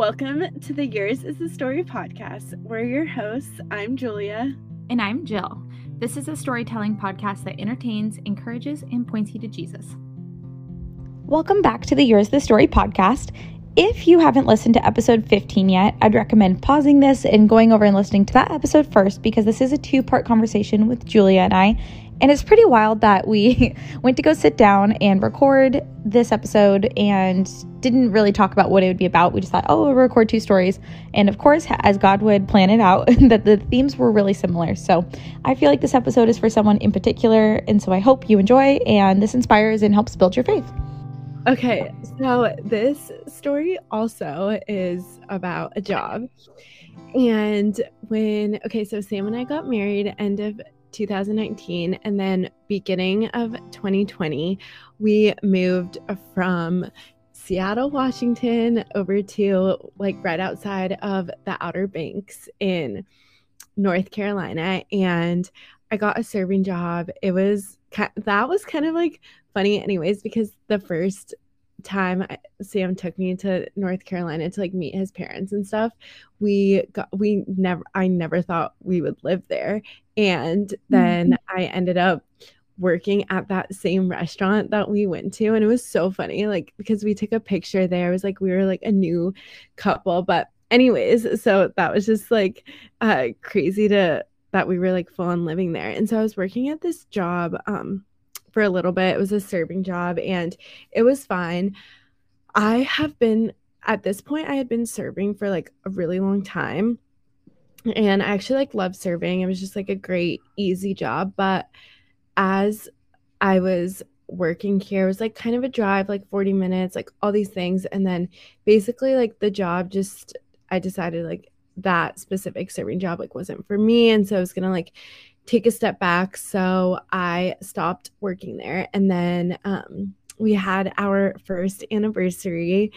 Welcome to the Yours is the Story podcast. We're your hosts. I'm Julia. And I'm Jill. This is a storytelling podcast that entertains, encourages, and points you to Jesus. Welcome back to the Yours the Story podcast. If you haven't listened to episode 15 yet, I'd recommend pausing this and going over and listening to that episode first because this is a two part conversation with Julia and I. And it's pretty wild that we went to go sit down and record this episode and didn't really talk about what it would be about. We just thought, oh, we'll record two stories. And of course, as God would plan it out, that the themes were really similar. So I feel like this episode is for someone in particular. And so I hope you enjoy and this inspires and helps build your faith. Okay, so this story also is about a job. And when, okay, so Sam and I got married end of 2019 and then beginning of 2020 we moved from Seattle, Washington over to like right outside of the Outer Banks in North Carolina and I got a serving job. It was that was kind of like funny anyways because the first time Sam took me to North Carolina to like meet his parents and stuff, we got we never I never thought we would live there. And then mm-hmm. I ended up working at that same restaurant that we went to and it was so funny like because we took a picture there it was like we were like a new couple but anyways so that was just like uh crazy to that we were like full on living there and so I was working at this job um for a little bit. It was a serving job and it was fine. I have been at this point I had been serving for like a really long time. And I actually like love serving. It was just like a great easy job, but as I was working here, it was like kind of a drive, like 40 minutes, like all these things and then basically like the job just I decided like that specific serving job like wasn't for me and so I was going to like take a step back. So I stopped working there. And then um, we had our first anniversary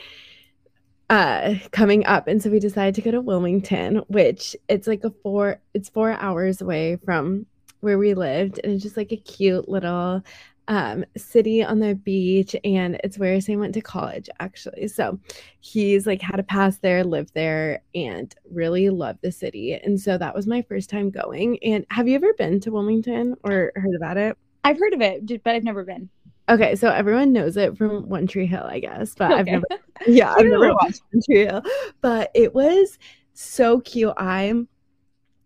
uh coming up and so we decided to go to wilmington which it's like a four it's four hours away from where we lived and it's just like a cute little um, city on the beach, and it's where Sam went to college, actually. So he's like had a pass there, lived there, and really loved the city. And so that was my first time going. And have you ever been to Wilmington or heard about it? I've heard of it, but I've never been. Okay, so everyone knows it from One Tree Hill, I guess, but okay. I've never, yeah, I've never watched One Tree Hill, but it was so cute. I'm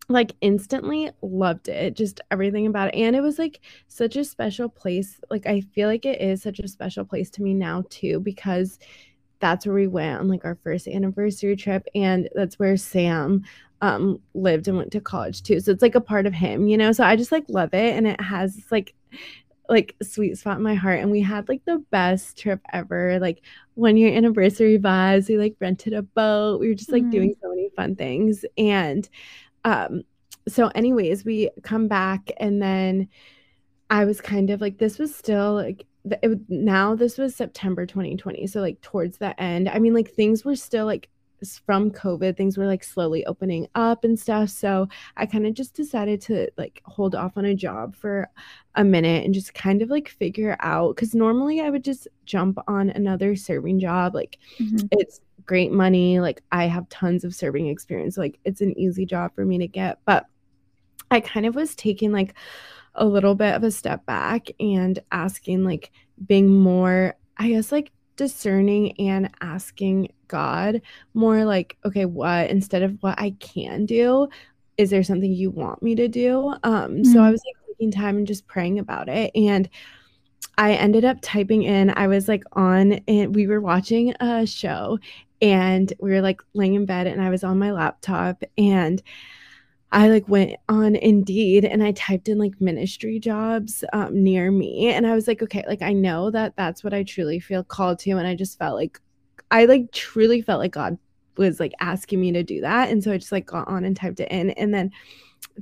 like instantly loved it just everything about it and it was like such a special place like i feel like it is such a special place to me now too because that's where we went on like our first anniversary trip and that's where sam um lived and went to college too so it's like a part of him you know so i just like love it and it has like like sweet spot in my heart and we had like the best trip ever like one year anniversary vibes we like rented a boat we were just like mm. doing so many fun things and um so anyways we come back and then i was kind of like this was still like it, now this was september 2020 so like towards the end. I mean like things were still like from covid things were like slowly opening up and stuff. So i kind of just decided to like hold off on a job for a minute and just kind of like figure out because normally i would just jump on another serving job. Like mm-hmm. it's great money. Like I have tons of serving experience. Like it's an easy job for me to get. But I kind of was taking like a little bit of a step back and asking, like, being more, I guess, like discerning and asking God more like, okay, what instead of what I can do, is there something you want me to do? Um, mm-hmm. so I mm-hmm. was like taking time and just praying about it. And I ended up typing in, I was like on and we were watching a show and we were like laying in bed and I was on my laptop and I like went on Indeed and I typed in like ministry jobs um, near me and I was like okay like I know that that's what I truly feel called to and I just felt like I like truly felt like God was like asking me to do that and so I just like got on and typed it in and then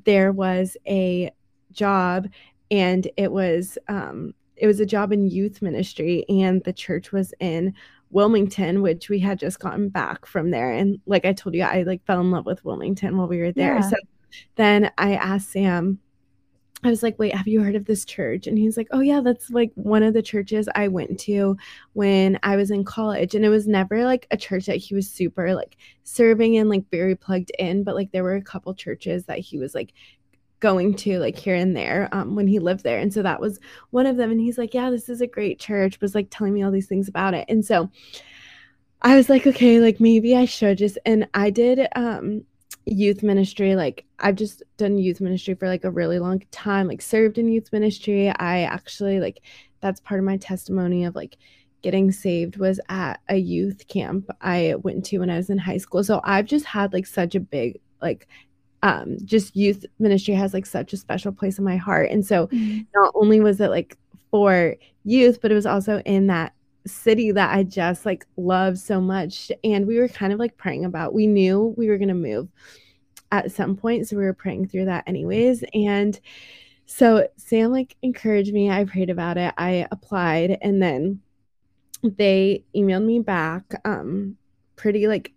there was a job and it was um it was a job in youth ministry and the church was in Wilmington, which we had just gotten back from there. And like I told you, I like fell in love with Wilmington while we were there. Yeah. So then I asked Sam, I was like, wait, have you heard of this church? And he's like, oh, yeah, that's like one of the churches I went to when I was in college. And it was never like a church that he was super like serving in, like very plugged in, but like there were a couple churches that he was like going to like here and there um, when he lived there. And so that was one of them. And he's like, yeah, this is a great church, was like telling me all these things about it. And so I was like, okay, like maybe I should just, and I did, um, youth ministry like i've just done youth ministry for like a really long time like served in youth ministry i actually like that's part of my testimony of like getting saved was at a youth camp i went to when i was in high school so i've just had like such a big like um just youth ministry has like such a special place in my heart and so mm-hmm. not only was it like for youth but it was also in that city that I just like love so much. And we were kind of like praying about, we knew we were going to move at some point. So we were praying through that anyways. And so Sam like encouraged me. I prayed about it. I applied and then they emailed me back um pretty like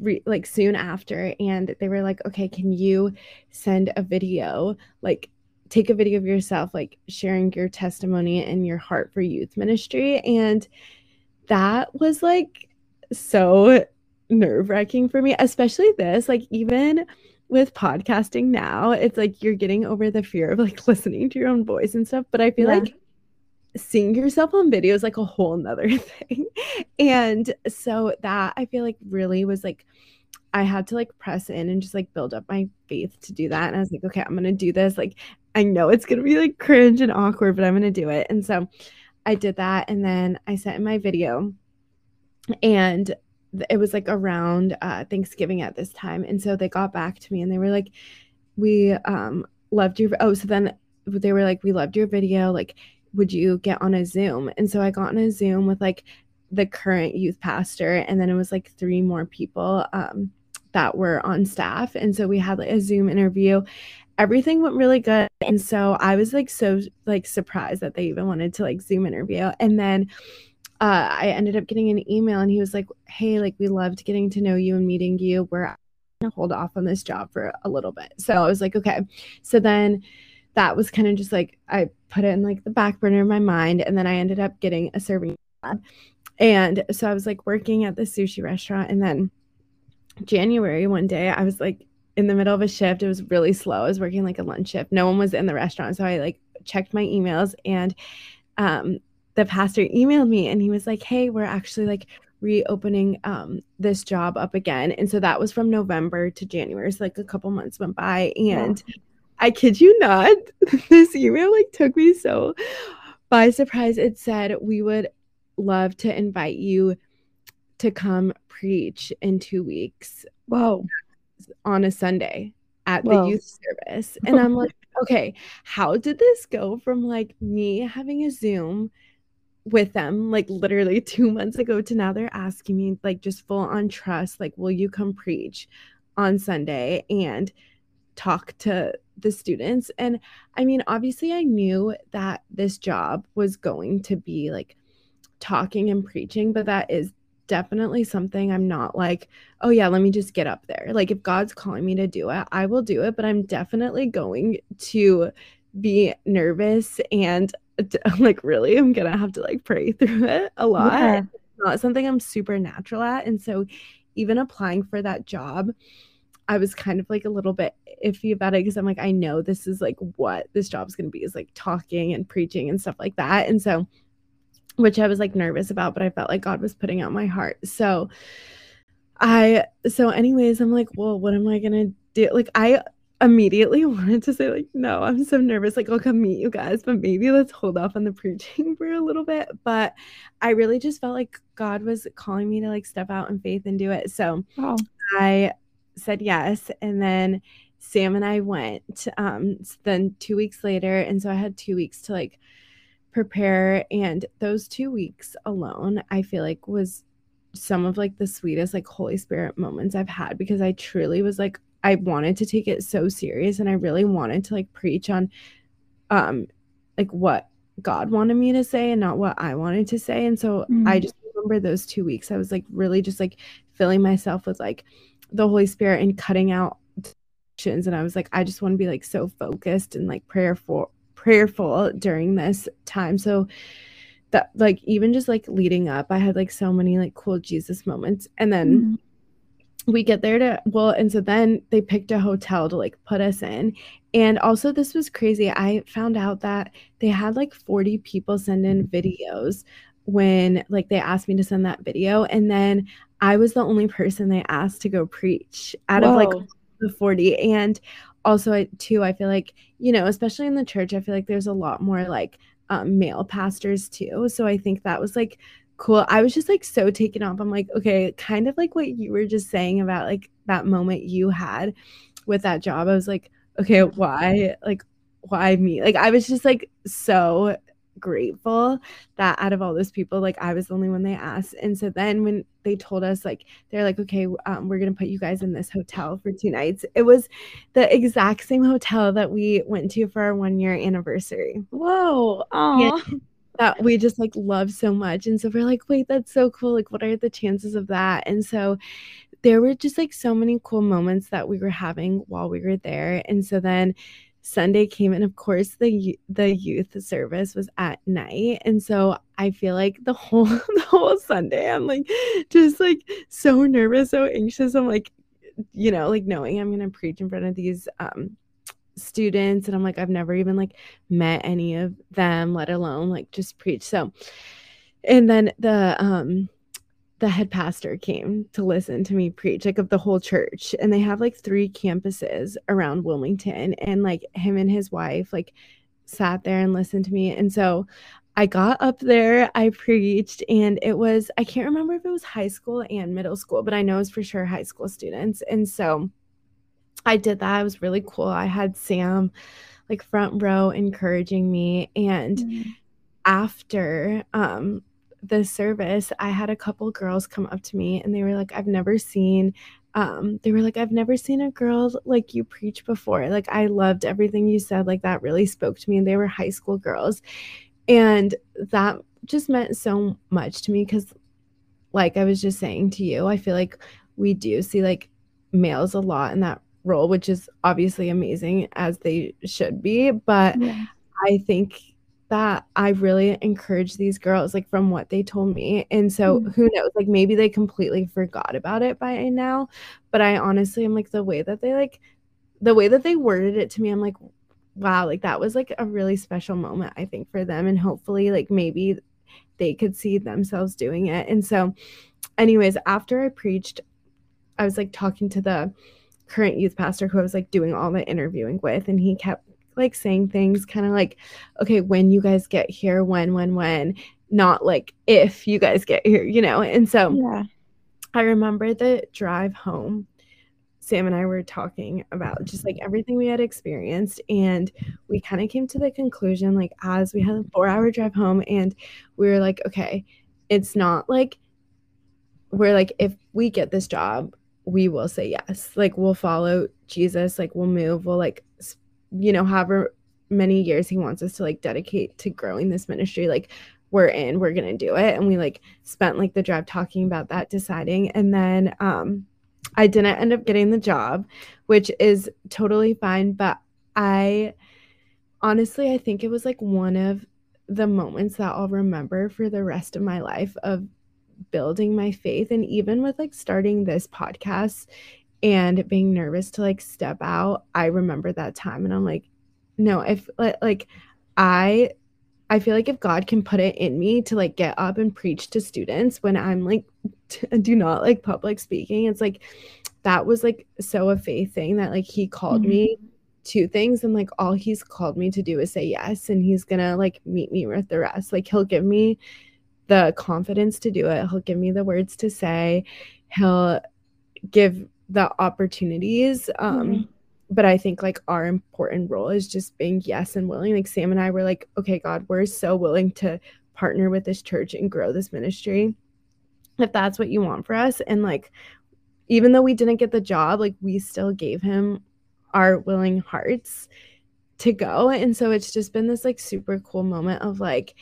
re- like soon after and they were like okay can you send a video like take a video of yourself like sharing your testimony and your heart for youth ministry and that was like so nerve-wracking for me especially this like even with podcasting now it's like you're getting over the fear of like listening to your own voice and stuff but i feel yeah. like seeing yourself on video is like a whole nother thing and so that i feel like really was like I had to like press in and just like build up my faith to do that. And I was like, okay, I'm gonna do this. Like, I know it's gonna be like cringe and awkward, but I'm gonna do it. And so I did that, and then I sent in my video, and it was like around uh, Thanksgiving at this time. And so they got back to me and they were like, we um loved your oh, so then they were like, we loved your video. Like, would you get on a Zoom? And so I got on a Zoom with like the current youth pastor, and then it was like three more people. Um, that were on staff. And so we had like a Zoom interview. Everything went really good. And so I was like so like surprised that they even wanted to like Zoom interview. And then uh, I ended up getting an email and he was like, Hey, like we loved getting to know you and meeting you. We're gonna hold off on this job for a little bit. So I was like, okay. So then that was kind of just like I put it in like the back burner of my mind. And then I ended up getting a serving job. And so I was like working at the sushi restaurant and then January one day, I was like in the middle of a shift. It was really slow. I was working like a lunch shift. No one was in the restaurant. So I like checked my emails and um the pastor emailed me and he was like, Hey, we're actually like reopening um this job up again. And so that was from November to January. So like a couple months went by and yeah. I kid you not, this email like took me so by surprise. It said we would love to invite you to come preach in two weeks. Whoa. On a Sunday at Whoa. the youth service. And I'm like, okay, how did this go from like me having a Zoom with them like literally two months ago to now they're asking me like just full on trust, like, will you come preach on Sunday and talk to the students? And I mean, obviously, I knew that this job was going to be like talking and preaching, but that is definitely something I'm not like, oh yeah, let me just get up there. Like if God's calling me to do it, I will do it, but I'm definitely going to be nervous and like really I'm going to have to like pray through it a lot. Yeah. It's not something I'm super natural at and so even applying for that job, I was kind of like a little bit iffy about it because I'm like I know this is like what this job's going to be is like talking and preaching and stuff like that. And so which I was like nervous about, but I felt like God was putting out my heart. So I, so, anyways, I'm like, well, what am I going to do? Like, I immediately wanted to say, like, no, I'm so nervous. Like, I'll come meet you guys, but maybe let's hold off on the preaching for a little bit. But I really just felt like God was calling me to like step out in faith and do it. So oh. I said yes. And then Sam and I went, um, then two weeks later. And so I had two weeks to like, prepare and those 2 weeks alone I feel like was some of like the sweetest like holy spirit moments I've had because I truly was like I wanted to take it so serious and I really wanted to like preach on um like what God wanted me to say and not what I wanted to say and so mm-hmm. I just remember those 2 weeks I was like really just like filling myself with like the holy spirit and cutting out distractions and I was like I just want to be like so focused and like prayerful prayerful during this time. So that like even just like leading up, I had like so many like cool Jesus moments. And then mm-hmm. we get there to well and so then they picked a hotel to like put us in. And also this was crazy. I found out that they had like 40 people send in videos when like they asked me to send that video and then i was the only person they asked to go preach out Whoa. of like the 40 and also I, too i feel like you know especially in the church i feel like there's a lot more like um, male pastors too. So i think that was like cool. I was just like so taken off. I'm like okay kind of like what you were just saying about like that moment you had with that job. I was like okay why like why me? Like i was just like so grateful that out of all those people like i was the only one they asked. And so then when they told us like they're like okay um, we're gonna put you guys in this hotel for two nights. It was the exact same hotel that we went to for our one year anniversary. Whoa. Oh that we just like love so much. And so we're like wait that's so cool. Like what are the chances of that? And so there were just like so many cool moments that we were having while we were there. And so then Sunday came and of course the the youth service was at night. And so I feel like the whole the whole Sunday I'm like just like so nervous so anxious. I'm like you know like knowing I'm going to preach in front of these um students. And I'm like I've never even like met any of them let alone like just preach. So and then the um the head pastor came to listen to me preach like of the whole church and they have like three campuses around wilmington and like him and his wife like sat there and listened to me and so i got up there i preached and it was i can't remember if it was high school and middle school but i know it's for sure high school students and so i did that it was really cool i had sam like front row encouraging me and mm-hmm. after um the service, I had a couple girls come up to me and they were like, I've never seen um, they were like, I've never seen a girl like you preach before. Like, I loved everything you said. Like, that really spoke to me. And they were high school girls. And that just meant so much to me because, like I was just saying to you, I feel like we do see like males a lot in that role, which is obviously amazing as they should be. But yeah. I think that I really encourage these girls, like from what they told me. And so mm-hmm. who knows, like maybe they completely forgot about it by now. But I honestly am like the way that they like the way that they worded it to me, I'm like, wow, like that was like a really special moment, I think, for them. And hopefully, like maybe they could see themselves doing it. And so, anyways, after I preached, I was like talking to the current youth pastor who I was like doing all the interviewing with, and he kept like saying things kind of like, okay, when you guys get here, when, when, when, not like if you guys get here, you know? And so yeah. I remember the drive home. Sam and I were talking about just like everything we had experienced. And we kind of came to the conclusion, like, as we had a four hour drive home, and we were like, okay, it's not like we're like, if we get this job, we will say yes. Like, we'll follow Jesus, like, we'll move, we'll like you know, however many years he wants us to like dedicate to growing this ministry, like we're in, we're gonna do it. And we like spent like the drive talking about that, deciding. And then um I didn't end up getting the job, which is totally fine. But I honestly I think it was like one of the moments that I'll remember for the rest of my life of building my faith and even with like starting this podcast and being nervous to like step out i remember that time and i'm like no if like i i feel like if god can put it in me to like get up and preach to students when i'm like t- do not like public speaking it's like that was like so a faith thing that like he called mm-hmm. me to things and like all he's called me to do is say yes and he's gonna like meet me with the rest. Like he'll give me the confidence to do it. He'll give me the words to say. He'll give the opportunities um mm-hmm. but i think like our important role is just being yes and willing. Like sam and i were like okay god we're so willing to partner with this church and grow this ministry. If that's what you want for us. And like even though we didn't get the job like we still gave him our willing hearts to go. And so it's just been this like super cool moment of like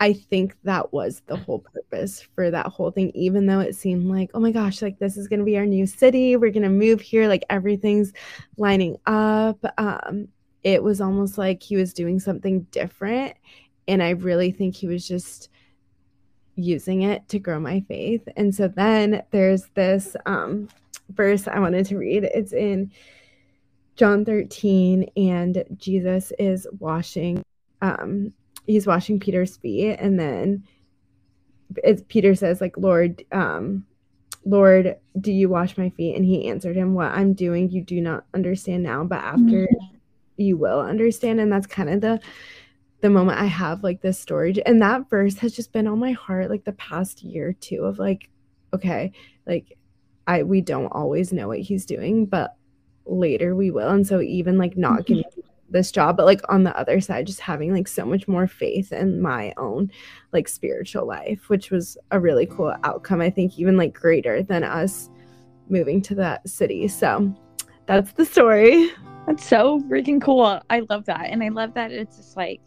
I think that was the whole purpose for that whole thing, even though it seemed like, oh my gosh, like this is going to be our new city. We're going to move here. Like everything's lining up. Um, it was almost like he was doing something different. And I really think he was just using it to grow my faith. And so then there's this um, verse I wanted to read. It's in John 13, and Jesus is washing um, he's washing Peter's feet and then it's Peter says like Lord um Lord do you wash my feet and he answered him what I'm doing you do not understand now but after mm-hmm. you will understand and that's kind of the the moment I have like this storage and that verse has just been on my heart like the past year too of like okay like I we don't always know what he's doing but later we will and so even like not mm-hmm. getting this job but like on the other side just having like so much more faith in my own like spiritual life which was a really cool outcome i think even like greater than us moving to that city. So that's the story. That's so freaking cool. I love that and i love that it's just like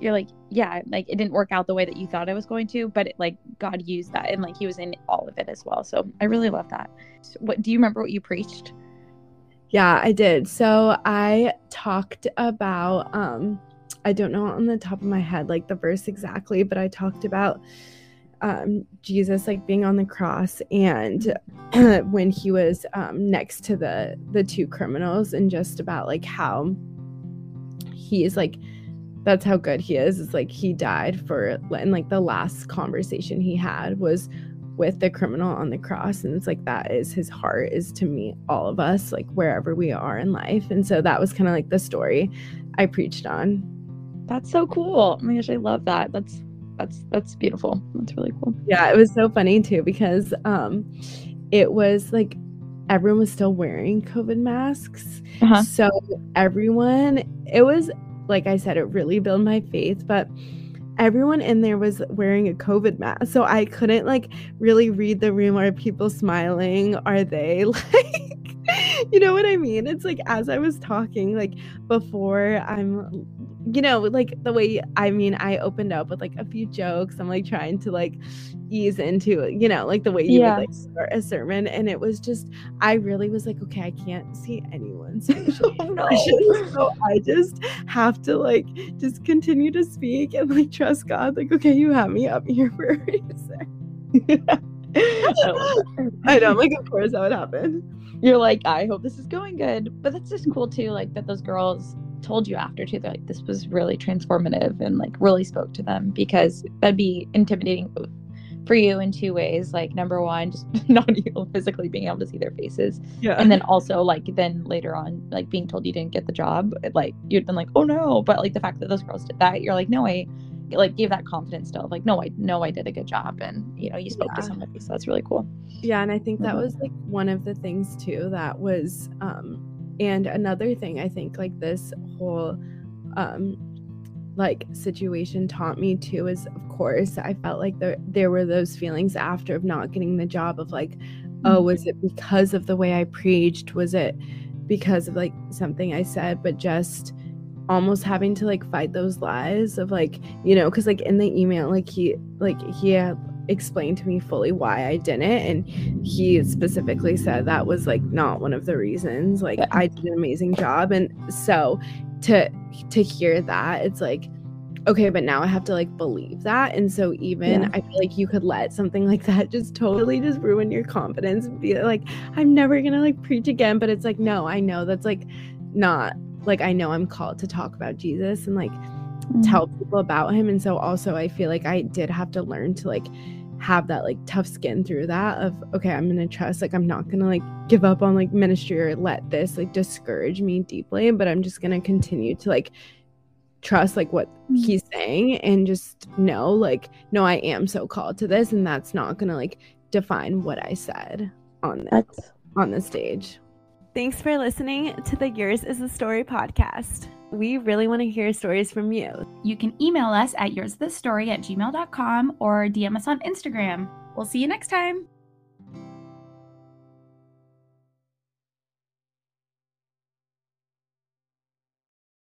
you're like yeah like it didn't work out the way that you thought it was going to but it, like god used that and like he was in all of it as well. So i really love that. So what do you remember what you preached yeah, I did. So I talked about um I don't know on the top of my head like the verse exactly, but I talked about um Jesus like being on the cross and when he was um next to the the two criminals and just about like how he's like that's how good he is. It's like he died for and like the last conversation he had was with the criminal on the cross and it's like that is his heart is to meet all of us like wherever we are in life. And so that was kind of like the story i preached on. That's so cool. Oh my gosh i love that. That's that's that's beautiful. That's really cool. Yeah it was so funny too because um it was like everyone was still wearing covid masks. Uh-huh. so everyone it was like i said it really built my faith but everyone in there was wearing a COVID mask. So I couldn't like really read the room. Are people smiling? Are they like, you know what I mean? It's like as I was talking, like before I'm, you know, like the way I mean, I opened up with like a few jokes. I'm like trying to like ease into, you know, like the way you yeah. would like start a sermon. And it was just, I really was like, okay, I can't see anyone. So, oh, no. so I just have to like just continue to speak and like trust God. Like, okay, you have me up here for a reason. I know, like, of course that would happen. You're like, I hope this is going good. But that's just cool too, like that those girls told you after too. They're like, this was really transformative and like really spoke to them because that'd be intimidating for you in two ways. Like number one, just not even physically being able to see their faces. Yeah. And then also like then later on, like being told you didn't get the job, like you'd been like, oh no. But like the fact that those girls did that, you're like, no, I like gave that confidence still like no i know i did a good job and you know you spoke yeah. to somebody so that's really cool yeah and i think that mm-hmm. was like one of the things too that was um and another thing i think like this whole um like situation taught me too is of course I felt like there there were those feelings after of not getting the job of like oh mm-hmm. was it because of the way I preached was it because of like something I said but just almost having to like fight those lies of like you know because like in the email like he like he had explained to me fully why I didn't and he specifically said that was like not one of the reasons like I did an amazing job and so to to hear that it's like okay but now i have to like believe that and so even yeah. i feel like you could let something like that just totally just ruin your confidence and be like i'm never gonna like preach again but it's like no i know that's like not like i know i'm called to talk about jesus and like mm-hmm. tell people about him and so also i feel like i did have to learn to like have that like tough skin through that of okay i'm gonna trust like i'm not gonna like give up on like ministry or let this like discourage me deeply but i'm just gonna continue to like trust like what mm-hmm. he's saying and just know like no i am so called to this and that's not gonna like define what i said on this on the stage thanks for listening to the yours is the story podcast we really want to hear stories from you. You can email us at yoursthestory at gmail.com or DM us on Instagram. We'll see you next time.